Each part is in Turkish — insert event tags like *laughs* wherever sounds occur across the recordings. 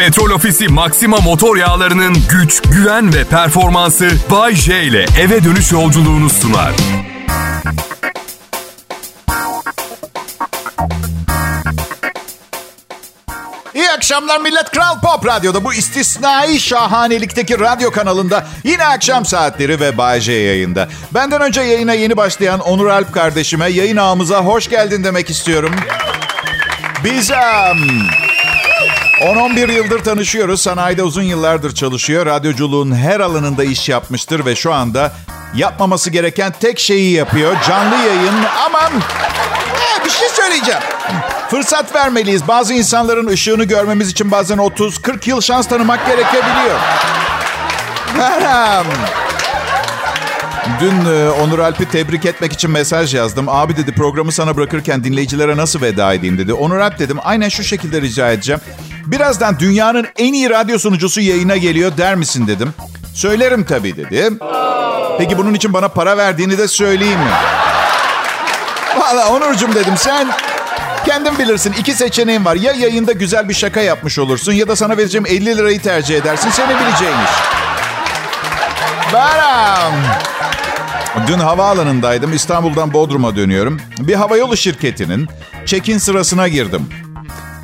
Petrol Ofisi Maxima motor yağlarının güç, güven ve performansı Bay J ile eve dönüş yolculuğunu sunar. İyi akşamlar millet. Kral Pop Radyo'da bu istisnai şahanelikteki radyo kanalında yine akşam saatleri ve Bay J yayında. Benden önce yayına yeni başlayan Onur Alp kardeşime yayın ağımıza hoş geldin demek istiyorum. Biz um, 10-11 yıldır tanışıyoruz. Sanayide uzun yıllardır çalışıyor. Radyoculuğun her alanında iş yapmıştır ve şu anda yapmaması gereken tek şeyi yapıyor. Canlı yayın. Aman ee, bir şey söyleyeceğim. Fırsat vermeliyiz. Bazı insanların ışığını görmemiz için bazen 30-40 yıl şans tanımak gerekebiliyor. Merhaba. Dün e, Onur Alp'i tebrik etmek için mesaj yazdım. Abi dedi programı sana bırakırken dinleyicilere nasıl veda edeyim dedi. Onur Alp dedim aynen şu şekilde rica edeceğim. Birazdan dünyanın en iyi radyo sunucusu yayına geliyor der misin dedim. Söylerim tabii dedi. Peki bunun için bana para verdiğini de söyleyeyim mi? Valla Onurcuğum dedim sen kendin bilirsin. İki seçeneğin var. Ya yayında güzel bir şaka yapmış olursun ya da sana vereceğim 50 lirayı tercih edersin. Seni bileceğin iş. Beram. Dün havaalanındaydım. İstanbul'dan Bodrum'a dönüyorum. Bir havayolu şirketinin check-in sırasına girdim.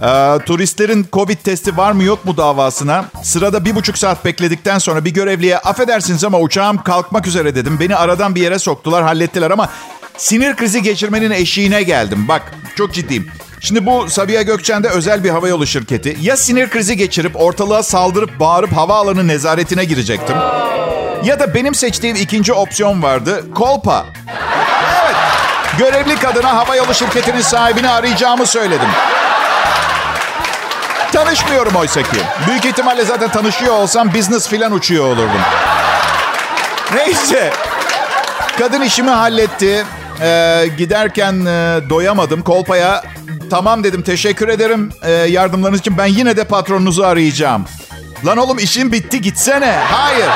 Ee, turistlerin Covid testi var mı yok mu davasına sırada bir buçuk saat bekledikten sonra bir görevliye affedersiniz ama uçağım kalkmak üzere dedim. Beni aradan bir yere soktular hallettiler ama sinir krizi geçirmenin eşiğine geldim. Bak çok ciddiyim. Şimdi bu Sabiha Gökçen'de özel bir havayolu şirketi. Ya sinir krizi geçirip ortalığa saldırıp bağırıp havaalanı nezaretine girecektim. Ya da benim seçtiğim ikinci opsiyon vardı. Kolpa. Evet. Görevli kadına havayolu şirketinin sahibini arayacağımı söyledim. Tanışmıyorum oysa ki. Büyük ihtimalle zaten tanışıyor olsam business filan uçuyor olurdum. Neyse. Kadın işimi halletti. Ee, giderken e, doyamadım. Kolpaya tamam dedim teşekkür ederim e, yardımlarınız için. Ben yine de patronunuzu arayacağım. Lan oğlum işin bitti gitsene. Hayır.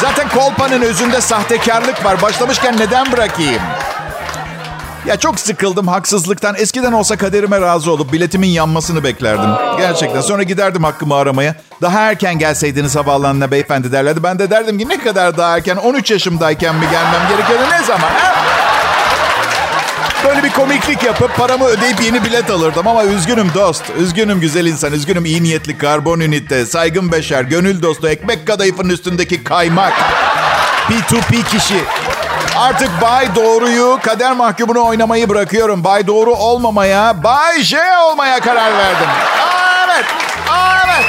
Zaten kolpanın özünde sahtekarlık var. Başlamışken neden bırakayım? Ya çok sıkıldım haksızlıktan. Eskiden olsa kaderime razı olup biletimin yanmasını beklerdim. Gerçekten. Sonra giderdim hakkımı aramaya. Daha erken gelseydiniz havaalanına beyefendi derlerdi. Ben de derdim ki ne kadar daha erken? 13 yaşımdayken mi gelmem gerekiyordu? Ne zaman? Ha? Böyle bir komiklik yapıp paramı ödeyip yeni bilet alırdım ama üzgünüm dost. Üzgünüm güzel insan. Üzgünüm iyi niyetli karbon ünite, saygın beşer, gönül dostu, ekmek kadayıfın üstündeki kaymak. P2P kişi. Artık Bay Doğru'yu kader mahkumunu oynamayı bırakıyorum. Bay Doğru olmamaya, Bay J olmaya karar verdim. Aa, evet. Aa, evet.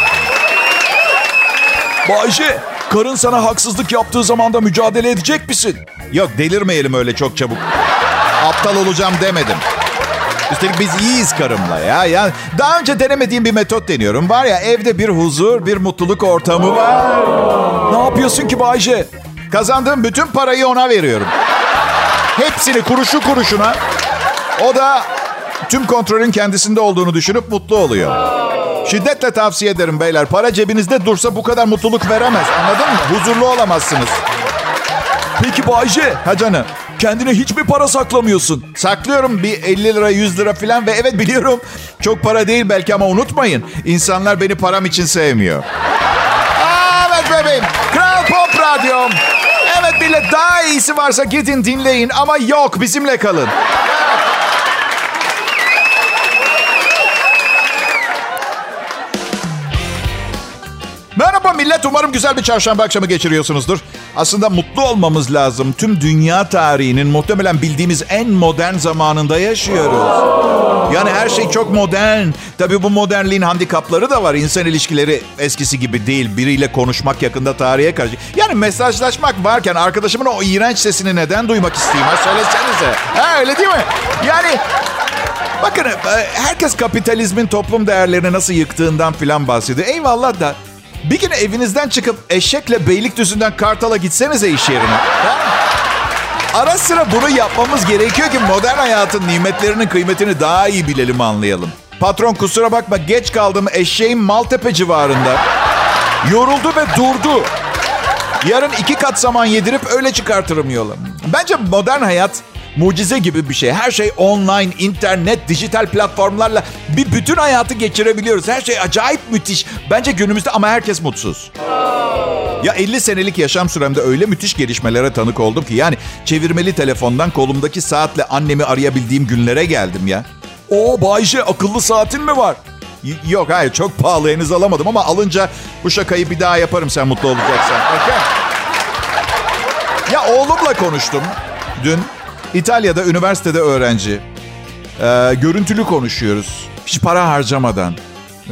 Bayce, karın sana haksızlık yaptığı zaman da mücadele edecek misin? Yok delirmeyelim öyle çok çabuk. Aptal olacağım demedim. Üstelik biz iyiyiz karımla ya. ya. Daha önce denemediğim bir metot deniyorum. Var ya evde bir huzur, bir mutluluk ortamı var. Ne yapıyorsun ki Bayce? Kazandığım bütün parayı ona veriyorum. Hepsini kuruşu kuruşuna. O da tüm kontrolün kendisinde olduğunu düşünüp mutlu oluyor. Şiddetle tavsiye ederim beyler. Para cebinizde dursa bu kadar mutluluk veremez. Anladın mı? Huzurlu olamazsınız. Peki Bayce, Ha canım. kendine hiç mi para saklamıyorsun? Saklıyorum bir 50 lira 100 lira falan ve evet biliyorum çok para değil belki ama unutmayın. insanlar beni param için sevmiyor. Aa, evet bebeğim. Kral Pop Radyo. Millet daha iyisi varsa gidin dinleyin ama yok bizimle kalın. Umarım güzel bir çarşamba akşamı geçiriyorsunuzdur. Aslında mutlu olmamız lazım. Tüm dünya tarihinin muhtemelen bildiğimiz en modern zamanında yaşıyoruz. Yani her şey çok modern. Tabii bu modernliğin handikapları da var. İnsan ilişkileri eskisi gibi değil. Biriyle konuşmak yakında tarihe karşı. Yani mesajlaşmak varken arkadaşımın o iğrenç sesini neden duymak isteyeyim? Ha söylesenize. Ha öyle değil mi? Yani bakın e, herkes kapitalizmin toplum değerlerini nasıl yıktığından filan bahsediyor. Eyvallah da bir gün evinizden çıkıp eşekle Beylikdüzü'nden Kartal'a gitsenize iş yerine. Ara sıra bunu yapmamız gerekiyor ki modern hayatın nimetlerinin kıymetini daha iyi bilelim anlayalım. Patron kusura bakma geç kaldım eşeğim Maltepe civarında. Yoruldu ve durdu. Yarın iki kat zaman yedirip öyle çıkartırım yola. Bence modern hayat mucize gibi bir şey. Her şey online, internet, dijital platformlarla bir bütün hayatı geçirebiliyoruz. Her şey acayip müthiş. Bence günümüzde ama herkes mutsuz. Ya 50 senelik yaşam süremde öyle müthiş gelişmelere tanık oldum ki yani çevirmeli telefondan kolumdaki saatle annemi arayabildiğim günlere geldim ya. Oo Bayce akıllı saatin mi var? Y- yok hayır çok pahalı henüz alamadım ama alınca bu şakayı bir daha yaparım sen mutlu olacaksan. Okay. Ya oğlumla konuştum dün. İtalya'da üniversitede öğrenci. Ee, görüntülü konuşuyoruz. Hiç para harcamadan.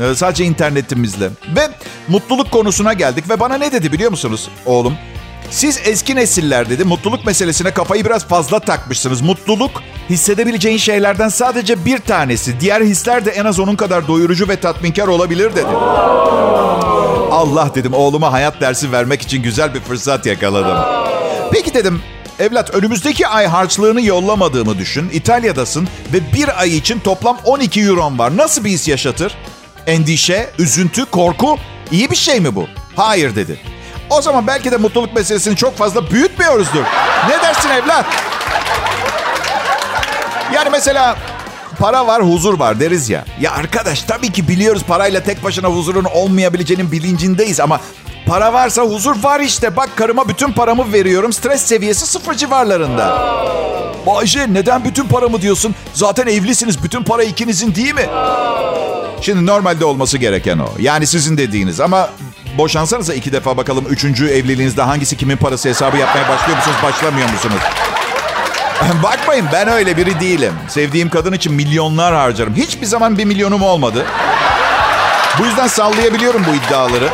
Ee, sadece internetimizle. Ve mutluluk konusuna geldik ve bana ne dedi biliyor musunuz oğlum? Siz eski nesiller dedi mutluluk meselesine kafayı biraz fazla takmışsınız. Mutluluk hissedebileceğin şeylerden sadece bir tanesi. Diğer hisler de en az onun kadar doyurucu ve tatminkar olabilir dedi. Allah dedim oğluma hayat dersi vermek için güzel bir fırsat yakaladım. Peki dedim evlat önümüzdeki ay harçlığını yollamadığımı düşün. İtalya'dasın ve bir ay için toplam 12 euron var. Nasıl bir his yaşatır? Endişe, üzüntü, korku iyi bir şey mi bu? Hayır dedi. O zaman belki de mutluluk meselesini çok fazla büyütmüyoruzdur. Ne dersin evlat? Yani mesela para var, huzur var deriz ya. Ya arkadaş tabii ki biliyoruz parayla tek başına huzurun olmayabileceğinin bilincindeyiz ama para varsa huzur var işte. Bak karıma bütün paramı veriyorum. Stres seviyesi sıfır civarlarında. Bayce neden bütün paramı diyorsun? Zaten evlisiniz. Bütün para ikinizin değil mi? Şimdi normalde olması gereken o. Yani sizin dediğiniz ama boşansanıza iki defa bakalım üçüncü evliliğinizde hangisi kimin parası hesabı yapmaya başlıyor musunuz, başlamıyor musunuz? *laughs* Bakmayın ben öyle biri değilim. Sevdiğim kadın için milyonlar harcarım. Hiçbir zaman bir milyonum olmadı. Bu yüzden sallayabiliyorum bu iddiaları.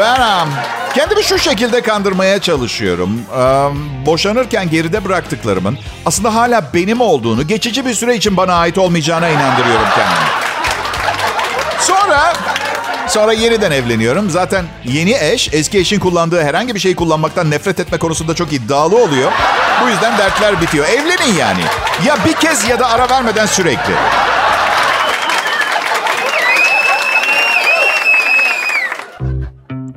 Ben kendimi şu şekilde kandırmaya çalışıyorum. Um, boşanırken geride bıraktıklarımın aslında hala benim olduğunu, geçici bir süre için bana ait olmayacağına inandırıyorum kendimi. Sonra Sonra yeniden evleniyorum. Zaten yeni eş eski eşin kullandığı herhangi bir şeyi kullanmaktan nefret etme konusunda çok iddialı oluyor. Bu yüzden dertler bitiyor. Evlenin yani. Ya bir kez ya da ara vermeden sürekli.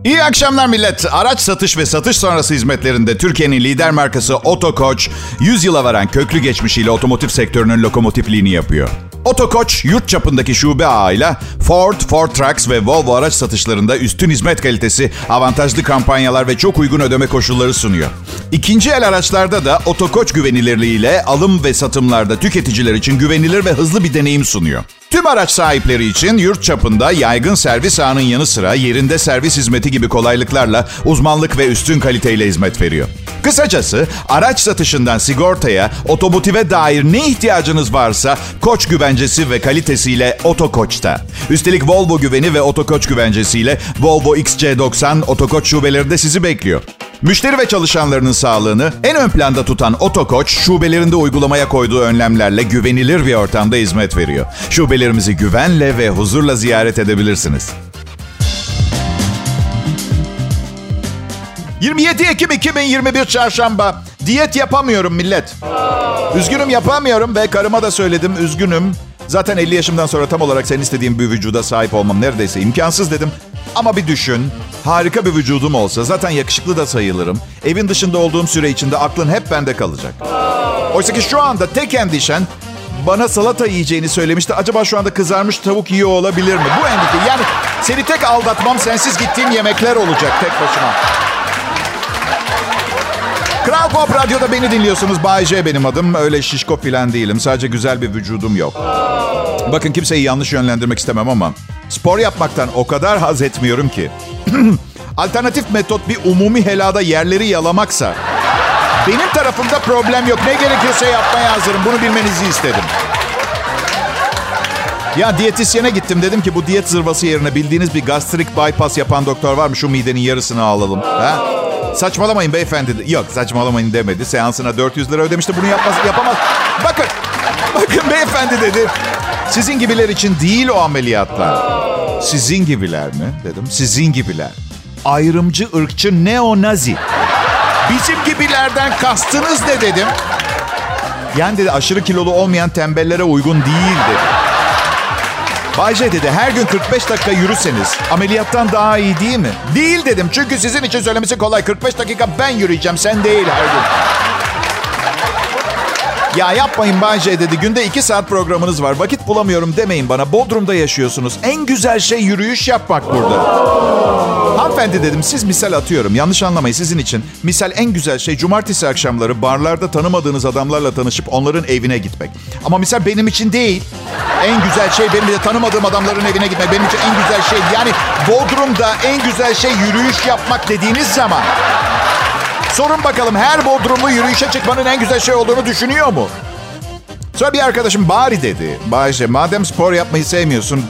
İyi akşamlar millet. Araç satış ve satış sonrası hizmetlerinde Türkiye'nin lider markası Otokoç 100 yıla varan köklü geçmişiyle otomotiv sektörünün lokomotifliğini yapıyor. Otokoç yurt çapındaki şube ağıyla Ford, Ford Trucks ve Volvo araç satışlarında üstün hizmet kalitesi, avantajlı kampanyalar ve çok uygun ödeme koşulları sunuyor. İkinci el araçlarda da Otokoç güvenilirliğiyle alım ve satımlarda tüketiciler için güvenilir ve hızlı bir deneyim sunuyor. Tüm araç sahipleri için yurt çapında yaygın servis ağının yanı sıra yerinde servis hizmeti gibi kolaylıklarla uzmanlık ve üstün kaliteyle hizmet veriyor. Kısacası araç satışından sigortaya, otomotive dair ne ihtiyacınız varsa Koç güvencesi ve kalitesiyle Otokoç'ta. Üstelik Volvo güveni ve Otokoç güvencesiyle Volvo XC90 Otokoç şubelerinde sizi bekliyor. Müşteri ve çalışanlarının sağlığını en ön planda tutan Otokoç, şubelerinde uygulamaya koyduğu önlemlerle güvenilir bir ortamda hizmet veriyor. Şubelerimizi güvenle ve huzurla ziyaret edebilirsiniz. 27 Ekim 2021 Çarşamba. Diyet yapamıyorum millet. Üzgünüm yapamıyorum ve karıma da söyledim üzgünüm. Zaten 50 yaşımdan sonra tam olarak senin istediğin bir vücuda sahip olmam neredeyse imkansız dedim. Ama bir düşün. Harika bir vücudum olsa zaten yakışıklı da sayılırım. Evin dışında olduğum süre içinde aklın hep bende kalacak. Oysa ki şu anda tek endişen bana salata yiyeceğini söylemişti. Acaba şu anda kızarmış tavuk yiyor olabilir mi? Bu endişe. Yani seni tek aldatmam sensiz gittiğim yemekler olacak tek başıma. Kral Pop Radyo'da beni dinliyorsunuz. Bay J benim adım. Öyle şişko filan değilim. Sadece güzel bir vücudum yok. Bakın kimseyi yanlış yönlendirmek istemem ama spor yapmaktan o kadar haz etmiyorum ki. *clears throat* Alternatif metot bir umumi helada yerleri yalamaksa benim tarafımda problem yok. Ne gerekiyorsa yapmaya hazırım. Bunu bilmenizi istedim. Ya diyetisyene gittim. Dedim ki bu diyet zırvası yerine bildiğiniz bir gastrik bypass yapan doktor var mı? Şu midenin yarısını alalım. Ha? Saçmalamayın beyefendi. Yok saçmalamayın demedi. Seansına 400 lira ödemişti. Bunu yapmaz, yapamaz. Bakın, bakın beyefendi dedi. Sizin gibiler için değil o ameliyatlar. Sizin gibiler mi? Dedim. Sizin gibiler. Ayrımcı, ırkçı, neo-nazi. Bizim gibilerden kastınız ne dedim. Yani dedi aşırı kilolu olmayan tembellere uygun değil dedi. Bayce dedi her gün 45 dakika yürüseniz ameliyattan daha iyi değil mi? Değil dedim çünkü sizin için söylemesi kolay. 45 dakika ben yürüyeceğim sen değil her gün. Ya yapmayın Bayce dedi. Günde iki saat programınız var. Vakit bulamıyorum demeyin bana. Bodrum'da yaşıyorsunuz. En güzel şey yürüyüş yapmak burada. Hanımefendi dedim siz misal atıyorum. Yanlış anlamayın sizin için. Misal en güzel şey cumartesi akşamları barlarda tanımadığınız adamlarla tanışıp onların evine gitmek. Ama misal benim için değil. En güzel şey benim de tanımadığım adamların evine gitmek. Benim için en güzel şey. Yani Bodrum'da en güzel şey yürüyüş yapmak dediğiniz zaman. Sorun bakalım her Bodrumlu yürüyüşe çıkmanın en güzel şey olduğunu düşünüyor mu? Sonra bir arkadaşım bari dedi. Bayce madem spor yapmayı sevmiyorsun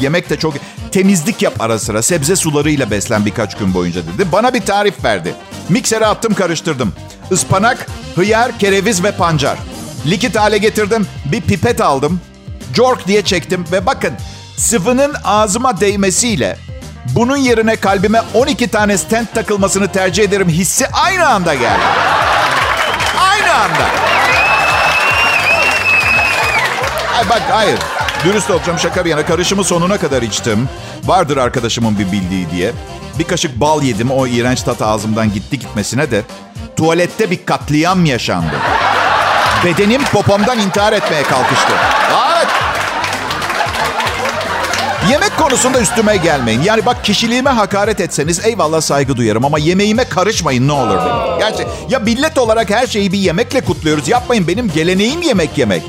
yemek de çok temizlik yap ara sıra. Sebze sularıyla beslen birkaç gün boyunca dedi. Bana bir tarif verdi. Miksere attım karıştırdım. Ispanak, hıyar, kereviz ve pancar. Likit hale getirdim. Bir pipet aldım. Jork diye çektim ve bakın sıvının ağzıma değmesiyle bunun yerine kalbime 12 tane stent takılmasını tercih ederim hissi aynı anda geldi. Aynı anda. Ay bak hayır. Dürüst olacağım şaka bir yana. Karışımı sonuna kadar içtim. Vardır arkadaşımın bir bildiği diye. Bir kaşık bal yedim. O iğrenç tat ağzımdan gitti gitmesine de. Tuvalette bir katliam yaşandı. Bedenim popomdan intihar etmeye kalkıştı. Evet. Yemek konusunda üstüme gelmeyin. Yani bak kişiliğime hakaret etseniz eyvallah saygı duyarım ama yemeğime karışmayın ne olur benim. Gerçi ya millet olarak her şeyi bir yemekle kutluyoruz. Yapmayın benim geleneğim yemek yemek.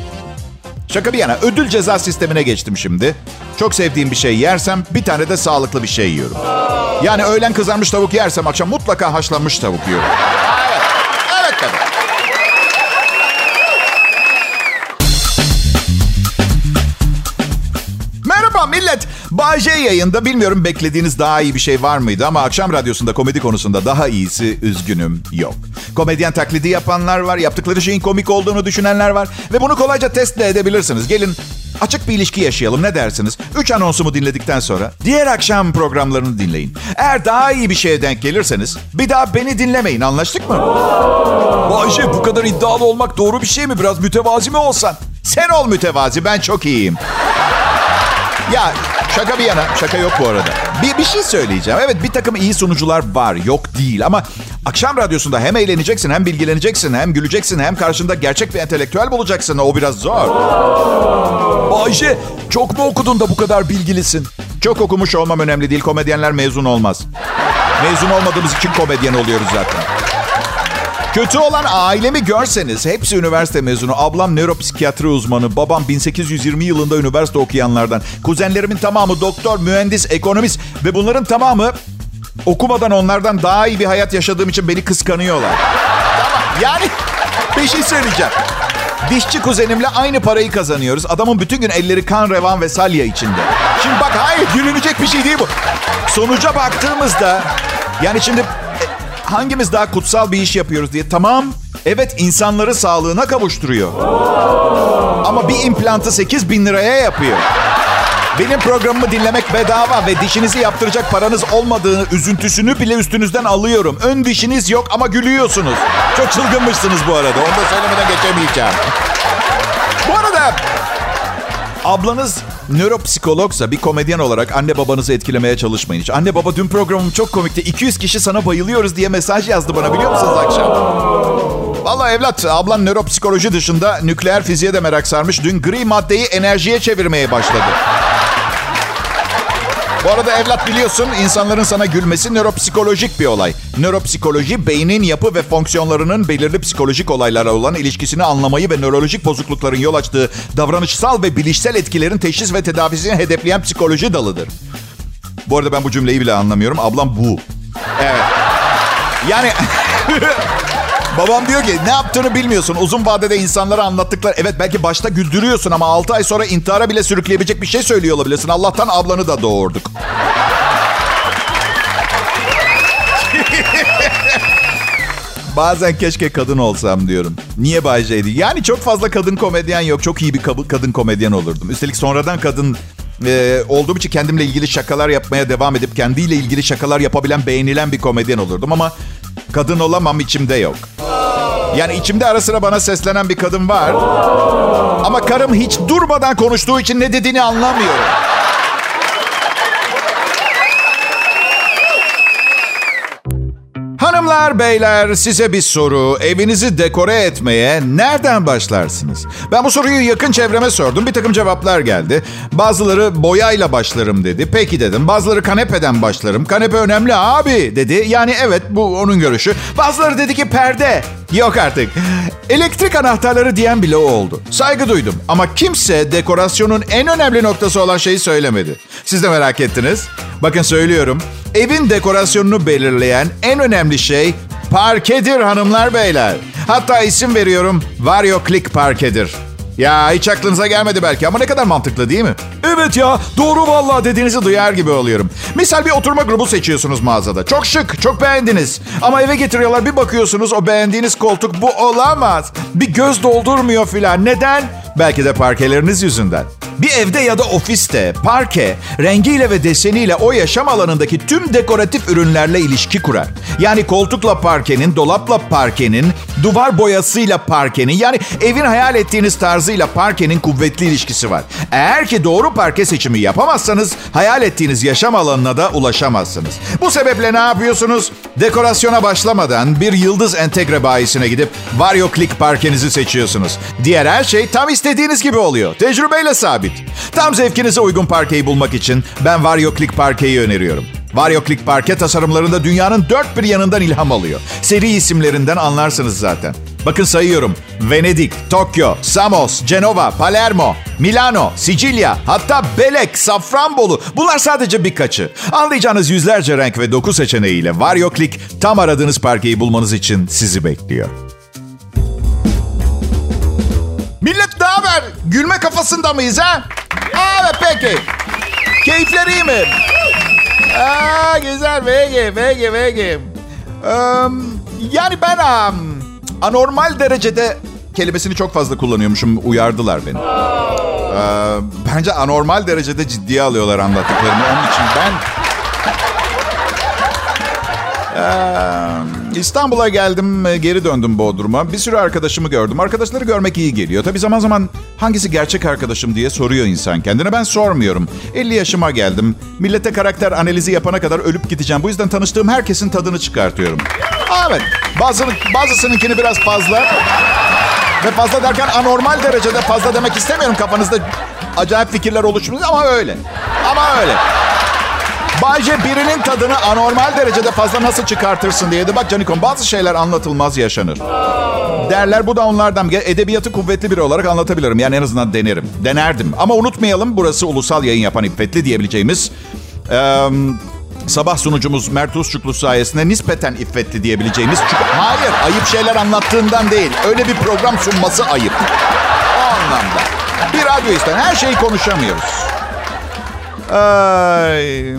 Şaka bir yana ödül ceza sistemine geçtim şimdi. Çok sevdiğim bir şey yersem bir tane de sağlıklı bir şey yiyorum. Yani öğlen kızarmış tavuk yersem akşam mutlaka haşlanmış tavuk yiyorum. Millet. Bay J yayında bilmiyorum beklediğiniz daha iyi bir şey var mıydı ama akşam radyosunda komedi konusunda daha iyisi üzgünüm yok. Komedyen taklidi yapanlar var, yaptıkları şeyin komik olduğunu düşünenler var ve bunu kolayca test de edebilirsiniz. Gelin açık bir ilişki yaşayalım ne dersiniz? Üç anonsumu dinledikten sonra diğer akşam programlarını dinleyin. Eğer daha iyi bir şeye denk gelirseniz bir daha beni dinlemeyin anlaştık mı? Bayce bu kadar iddialı olmak doğru bir şey mi? Biraz mütevazi mi olsan? Sen ol mütevazi ben çok iyiyim. Ya şaka bir yana, şaka yok bu arada. Bir, bir şey söyleyeceğim. Evet bir takım iyi sunucular var, yok değil. Ama akşam radyosunda hem eğleneceksin, hem bilgileneceksin, hem güleceksin, hem karşında gerçek bir entelektüel bulacaksın. O biraz zor. Bayce çok mu okudun da bu kadar bilgilisin? Çok okumuş olmam önemli değil. Komedyenler mezun olmaz. Mezun olmadığımız için komedyen oluyoruz zaten. Kötü olan ailemi görseniz hepsi üniversite mezunu. Ablam nöropsikiyatri uzmanı. Babam 1820 yılında üniversite okuyanlardan. Kuzenlerimin tamamı doktor, mühendis, ekonomist ve bunların tamamı okumadan onlardan daha iyi bir hayat yaşadığım için beni kıskanıyorlar. Tamam. Yani bir şey söyleyeceğim. Dişçi kuzenimle aynı parayı kazanıyoruz. Adamın bütün gün elleri kan, revan ve salya içinde. Şimdi bak hayır gülünecek bir şey değil bu. Sonuca baktığımızda yani şimdi hangimiz daha kutsal bir iş yapıyoruz diye. Tamam, evet insanları sağlığına kavuşturuyor. Ama bir implantı 8 bin liraya yapıyor. Benim programımı dinlemek bedava ve dişinizi yaptıracak paranız olmadığını üzüntüsünü bile üstünüzden alıyorum. Ön dişiniz yok ama gülüyorsunuz. Çok çılgınmışsınız bu arada. Onu da söylemeden geçemeyeceğim. Bu arada ablanız nöropsikologsa bir komedyen olarak anne babanızı etkilemeye çalışmayın hiç. Anne baba dün programım çok komikti. 200 kişi sana bayılıyoruz diye mesaj yazdı bana biliyor musunuz akşam? Valla evlat ablan nöropsikoloji dışında nükleer fiziğe de merak sarmış. Dün gri maddeyi enerjiye çevirmeye başladı. Bu arada evlat biliyorsun insanların sana gülmesi nöropsikolojik bir olay. Nöropsikoloji beynin yapı ve fonksiyonlarının belirli psikolojik olaylara olan ilişkisini anlamayı ve nörolojik bozuklukların yol açtığı davranışsal ve bilişsel etkilerin teşhis ve tedavisini hedefleyen psikoloji dalıdır. Bu arada ben bu cümleyi bile anlamıyorum. Ablam bu. Evet. Yani *laughs* babam diyor ki ne yaptığını bilmiyorsun. Uzun vadede insanlara anlattıklar. Evet belki başta güldürüyorsun ama 6 ay sonra intihara bile sürükleyebilecek bir şey söylüyor olabilirsin. Allah'tan ablanı da doğurduk. *laughs* Bazen keşke kadın olsam diyorum. Niye Bay J'di? Yani çok fazla kadın komedyen yok. Çok iyi bir kadın komedyen olurdum. Üstelik sonradan kadın e, olduğum için kendimle ilgili şakalar yapmaya devam edip kendiyle ilgili şakalar yapabilen, beğenilen bir komedyen olurdum ama kadın olamam içimde yok. Yani içimde ara sıra bana seslenen bir kadın var. Ama karım hiç durmadan konuştuğu için ne dediğini anlamıyorum. Hanımlar, beyler size bir soru. Evinizi dekore etmeye nereden başlarsınız? Ben bu soruyu yakın çevreme sordum. Bir takım cevaplar geldi. Bazıları boyayla başlarım dedi. Peki dedim. Bazıları kanepeden başlarım. Kanepe önemli abi dedi. Yani evet bu onun görüşü. Bazıları dedi ki perde. Yok artık. Elektrik anahtarları diyen bile o oldu. Saygı duydum. Ama kimse dekorasyonun en önemli noktası olan şeyi söylemedi. Siz de merak ettiniz. Bakın söylüyorum. Evin dekorasyonunu belirleyen en önemli şey parkedir hanımlar beyler. Hatta isim veriyorum. Vario Click parkedir. Ya hiç aklınıza gelmedi belki ama ne kadar mantıklı değil mi? Evet ya doğru vallahi dediğinizi duyar gibi oluyorum. Misal bir oturma grubu seçiyorsunuz mağazada. Çok şık, çok beğendiniz. Ama eve getiriyorlar bir bakıyorsunuz o beğendiğiniz koltuk bu olamaz. Bir göz doldurmuyor filan. Neden? Belki de parkeleriniz yüzünden. Bir evde ya da ofiste parke rengiyle ve deseniyle o yaşam alanındaki tüm dekoratif ürünlerle ilişki kurar. Yani koltukla parkenin, dolapla parkenin, duvar boyasıyla parkenin yani evin hayal ettiğiniz tarzıyla parkenin kuvvetli ilişkisi var. Eğer ki doğru parke seçimi yapamazsanız hayal ettiğiniz yaşam alanına da ulaşamazsınız. Bu sebeple ne yapıyorsunuz? Dekorasyona başlamadan bir yıldız entegre bayisine gidip Vario Click parkenizi seçiyorsunuz. Diğer her şey tam istediğiniz gibi oluyor. Tecrübeyle sabit. Tam zevkinize uygun parkeyi bulmak için ben Vario Click parkeyi öneriyorum. Vario Click parke tasarımlarında dünyanın dört bir yanından ilham alıyor. Seri isimlerinden anlarsınız zaten. Bakın sayıyorum. Venedik, Tokyo, Samos, Cenova, Palermo, Milano, Sicilya, hatta Belek, Safranbolu. Bunlar sadece birkaçı. Anlayacağınız yüzlerce renk ve doku seçeneğiyle Vario Click tam aradığınız parkeyi bulmanız için sizi bekliyor. Millet ne haber? Gülme kafasında mıyız ha? Evet peki. Keyifler iyi mi? Aa, güzel peki peki peki. Ee, yani ben um, anormal derecede kelimesini çok fazla kullanıyormuşum. Uyardılar beni. Ee, bence anormal derecede ciddiye alıyorlar anlattıklarımı. Onun için ben... Ee, İstanbul'a geldim, geri döndüm Bodrum'a. Bir sürü arkadaşımı gördüm. Arkadaşları görmek iyi geliyor. Tabii zaman zaman hangisi gerçek arkadaşım diye soruyor insan kendine. Ben sormuyorum. 50 yaşıma geldim. Millete karakter analizi yapana kadar ölüp gideceğim. Bu yüzden tanıştığım herkesin tadını çıkartıyorum. Evet, bazı, bazısınınkini biraz fazla. Ve fazla derken anormal derecede fazla demek istemiyorum. Kafanızda acayip fikirler oluşmuş ama öyle. Ama öyle. Bayce birinin tadını anormal derecede fazla nasıl çıkartırsın diye de bak Canikom bazı şeyler anlatılmaz yaşanır. Derler bu da onlardan. Edebiyatı kuvvetli biri olarak anlatabilirim. Yani en azından denerim. Denerdim. Ama unutmayalım burası ulusal yayın yapan İffetli diyebileceğimiz... E, sabah sunucumuz Mert Usçuklu sayesinde nispeten iffetli diyebileceğimiz... Çünkü hayır ayıp şeyler anlattığından değil. Öyle bir program sunması ayıp. O anlamda. Bir radyo ister. Her şeyi konuşamıyoruz. Ay.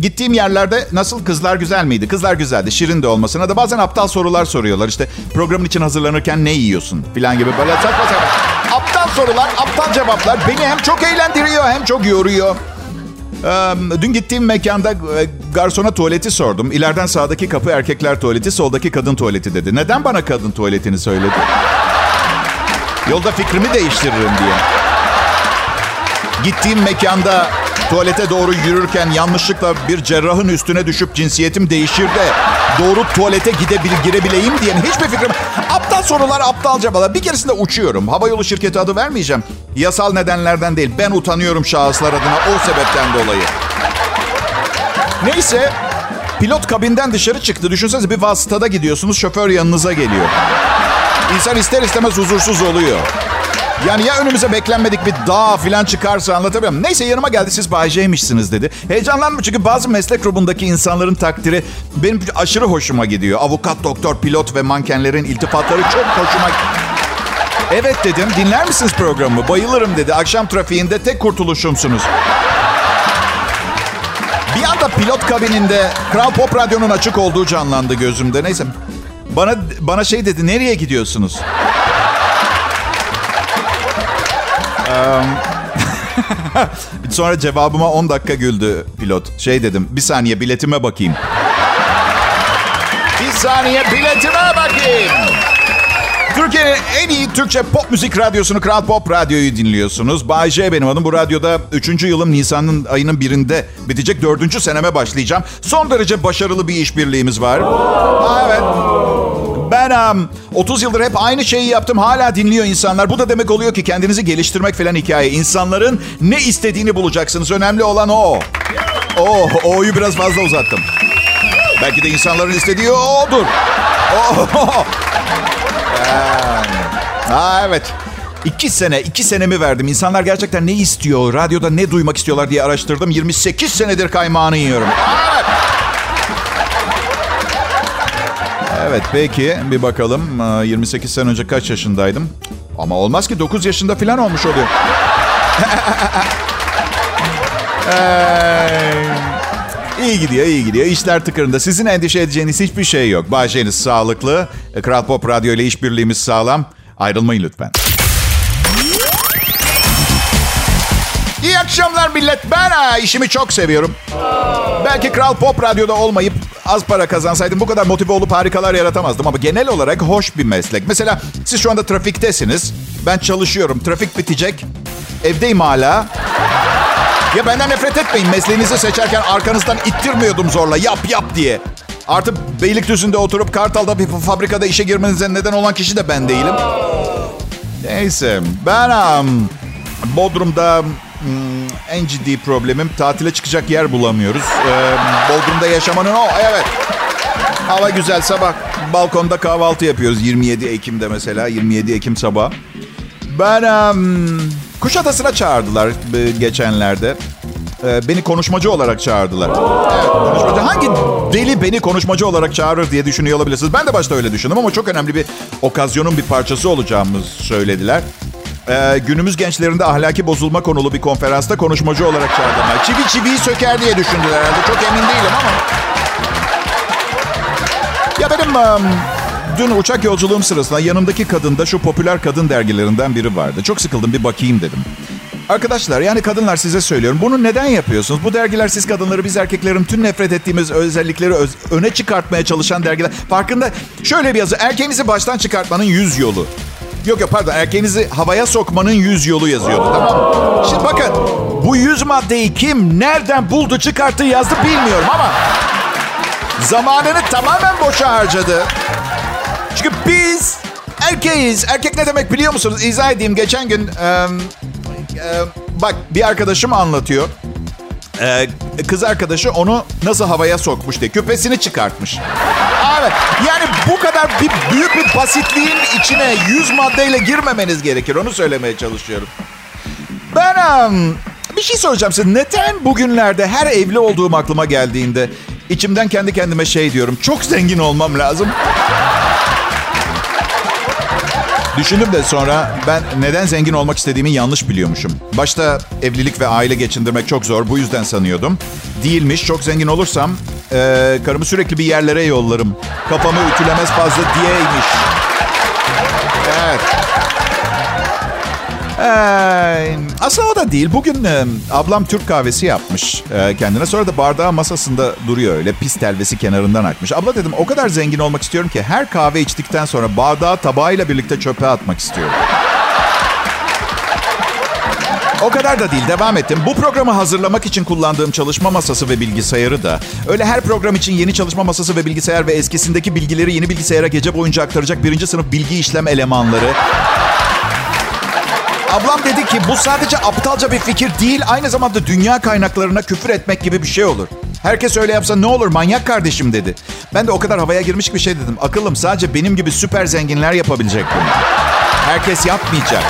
Gittiğim yerlerde nasıl kızlar güzel miydi? Kızlar güzeldi. Şirin de olmasına da bazen aptal sorular soruyorlar. İşte programın için hazırlanırken ne yiyorsun falan gibi böyle saçma saçma. Aptal sorular, aptal cevaplar beni hem çok eğlendiriyor hem çok yoruyor. Dün gittiğim mekanda garsona tuvaleti sordum. İleriden sağdaki kapı erkekler tuvaleti, soldaki kadın tuvaleti dedi. Neden bana kadın tuvaletini söyledi? Yolda fikrimi değiştiririm diye. Gittiğim mekanda tuvalete doğru yürürken yanlışlıkla bir cerrahın üstüne düşüp cinsiyetim değişir de doğru tuvalete gidebil girebileyim diye hiçbir fikrim. Aptal sorular, aptal cevaplar. Bir keresinde uçuyorum. Havayolu şirketi adı vermeyeceğim. Yasal nedenlerden değil. Ben utanıyorum şahıslar adına o sebepten dolayı. Neyse pilot kabinden dışarı çıktı. Düşünsenize bir vasıtada gidiyorsunuz şoför yanınıza geliyor. İnsan ister istemez huzursuz oluyor. Yani ya önümüze beklenmedik bir dağ falan çıkarsa anlatabiliyor muyum? Neyse yanıma geldi siz Bay J'mişsiniz dedi. Heyecanlandım çünkü bazı meslek grubundaki insanların takdiri benim aşırı hoşuma gidiyor. Avukat, doktor, pilot ve mankenlerin iltifatları çok hoşuma Evet dedim dinler misiniz programı? Bayılırım dedi. Akşam trafiğinde tek kurtuluşumsunuz. Bir anda pilot kabininde Kral Pop Radyo'nun açık olduğu canlandı gözümde. Neyse bana bana şey dedi nereye gidiyorsunuz? *laughs* Sonra cevabıma 10 dakika güldü pilot. Şey dedim, bir saniye biletime bakayım. bir saniye biletime bakayım. Türkiye'nin en iyi Türkçe pop müzik radyosunu Kral Pop Radyo'yu dinliyorsunuz. Bay J benim adım. Bu radyoda 3. yılım Nisan'ın ayının birinde bitecek. 4. seneme başlayacağım. Son derece başarılı bir işbirliğimiz var. Aa, evet. Ben um, 30 yıldır hep aynı şeyi yaptım. Hala dinliyor insanlar. Bu da demek oluyor ki kendinizi geliştirmek falan hikaye. İnsanların ne istediğini bulacaksınız. Önemli olan o. Oh, o'yu biraz fazla uzattım. Belki de insanların istediği odur. Oh. Ha evet. İki sene, iki senemi verdim. İnsanlar gerçekten ne istiyor, radyoda ne duymak istiyorlar diye araştırdım. 28 senedir kaymağını yiyorum. Evet. Evet peki bir bakalım. 28 sene önce kaç yaşındaydım? Ama olmaz ki 9 yaşında falan olmuş oluyor. *laughs* İyi gidiyor, iyi gidiyor. İşler tıkırında. Sizin endişe edeceğiniz hiçbir şey yok. Bahçeniz sağlıklı. Kral Pop Radyo ile işbirliğimiz sağlam. Ayrılmayın lütfen. İyi akşamlar millet. Ben ha, işimi çok seviyorum. Belki Kral Pop Radyo'da olmayıp az para kazansaydım bu kadar motive olup harikalar yaratamazdım. Ama genel olarak hoş bir meslek. Mesela siz şu anda trafiktesiniz. Ben çalışıyorum. Trafik bitecek. Evdeyim hala. Ya benden nefret etmeyin. Mesleğinizi seçerken arkanızdan ittirmiyordum zorla. Yap yap diye. Artık Beylikdüzü'nde oturup Kartal'da bir fabrikada işe girmenize neden olan kişi de ben değilim. Neyse. Ben um, Bodrum'da um, en ciddi problemim tatile çıkacak yer bulamıyoruz. Ee, Bodrum'da yaşamanın o. Evet. Hava güzel sabah. Balkonda kahvaltı yapıyoruz 27 Ekim'de mesela. 27 Ekim sabah. Ben um, Kuşadası'na çağırdılar geçenlerde. Ee, beni konuşmacı olarak çağırdılar. Evet, konuşmacı. Hangi deli beni konuşmacı olarak çağırır diye düşünüyor olabilirsiniz. Ben de başta öyle düşündüm ama çok önemli bir okazyonun bir parçası olacağımız söylediler. Ee, günümüz gençlerinde ahlaki bozulma konulu bir konferansta konuşmacı olarak çağırdılar. Çivi çiviyi söker diye düşündüler herhalde. Çok emin değilim ama. Ya benim um, dün uçak yolculuğum sırasında yanımdaki kadında şu popüler kadın dergilerinden biri vardı. Çok sıkıldım bir bakayım dedim. Arkadaşlar yani kadınlar size söylüyorum. Bunu neden yapıyorsunuz? Bu dergiler siz kadınları biz erkeklerin tüm nefret ettiğimiz özellikleri öz, öne çıkartmaya çalışan dergiler. Farkında şöyle bir yazı. Erkeğinizi baştan çıkartmanın yüz yolu. Yok yok pardon erkeğinizi havaya sokmanın yüz yolu yazıyordu tamam mı? Şimdi bakın bu yüz maddeyi kim nereden buldu çıkarttı yazdı bilmiyorum ama zamanını tamamen boşa harcadı. Çünkü biz erkeğiz. Erkek ne demek biliyor musunuz? İzah edeyim. Geçen gün e, e, bak bir arkadaşım anlatıyor. E, kız arkadaşı onu nasıl havaya sokmuş diye. Küpesini çıkartmış. Evet. Yani bu kadar bir büyük bir basitliğin içine yüz maddeyle girmemeniz gerekir. Onu söylemeye çalışıyorum. Ben um, bir şey soracağım size. Neden bugünlerde her evli olduğum aklıma geldiğinde içimden kendi kendime şey diyorum. Çok zengin olmam lazım. Düşündüm de sonra ben neden zengin olmak istediğimi yanlış biliyormuşum. Başta evlilik ve aile geçindirmek çok zor. Bu yüzden sanıyordum. Değilmiş. Çok zengin olursam e, karımı sürekli bir yerlere yollarım. Kafamı ütülemez fazla diyeymiş. Evet. Ee, aslında o da değil. Bugün e, ablam Türk kahvesi yapmış e, kendine. Sonra da bardağı masasında duruyor öyle. Pis telvesi kenarından akmış. Abla dedim o kadar zengin olmak istiyorum ki her kahve içtikten sonra bardağı tabağıyla birlikte çöpe atmak istiyorum. O kadar da değil devam ettim. Bu programı hazırlamak için kullandığım çalışma masası ve bilgisayarı da öyle her program için yeni çalışma masası ve bilgisayar ve eskisindeki bilgileri yeni bilgisayara gece boyunca aktaracak birinci sınıf bilgi işlem elemanları Ablam dedi ki bu sadece aptalca bir fikir değil, aynı zamanda dünya kaynaklarına küfür etmek gibi bir şey olur. Herkes öyle yapsa ne olur manyak kardeşim dedi. Ben de o kadar havaya girmiş bir şey dedim. Akıllım sadece benim gibi süper zenginler yapabilecek bunu. Herkes yapmayacak.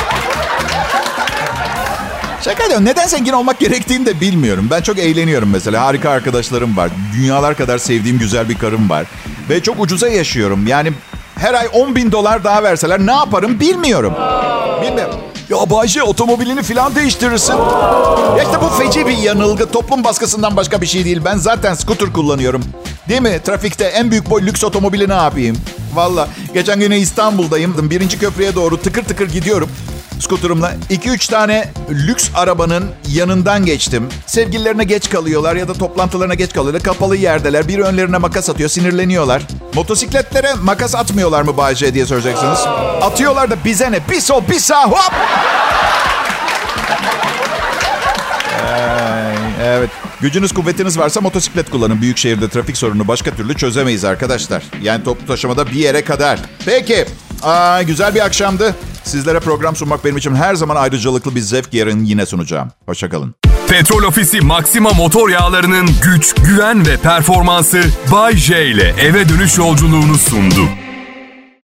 Şaka diyorum. Neden zengin olmak gerektiğini de bilmiyorum. Ben çok eğleniyorum mesela. Harika arkadaşlarım var. Dünyalar kadar sevdiğim güzel bir karım var. Ve çok ucuza yaşıyorum. Yani her ay 10 bin dolar daha verseler ne yaparım bilmiyorum. Bilmiyorum. Ya Bayce otomobilini falan değiştirirsin. Ya işte bu feci bir yanılgı. Toplum baskısından başka bir şey değil. Ben zaten scooter kullanıyorum. Değil mi? Trafikte en büyük boy lüks otomobili ne yapayım? Valla. Geçen gün İstanbul'dayım. Birinci köprüye doğru tıkır tıkır gidiyorum. Skuterımla 2-3 tane lüks arabanın yanından geçtim. Sevgililerine geç kalıyorlar ya da toplantılarına geç kalıyorlar. Kapalı yerdeler. Biri önlerine makas atıyor. Sinirleniyorlar. Motosikletlere makas atmıyorlar mı Bayce diye soracaksınız. Atıyorlar da bize ne? Bir sol bir sağ hop! Evet. Gücünüz kuvvetiniz varsa motosiklet kullanın. Büyük şehirde trafik sorunu başka türlü çözemeyiz arkadaşlar. Yani toplu taşımada bir yere kadar. Peki. Aa, güzel bir akşamdı. Sizlere program sunmak benim için her zaman ayrıcalıklı bir zevk. Yarın yine sunacağım. Hoşçakalın. Petrol Ofisi Maxima motor yağlarının güç, güven ve performansı Bay J ile eve dönüş yolculuğunu sundu.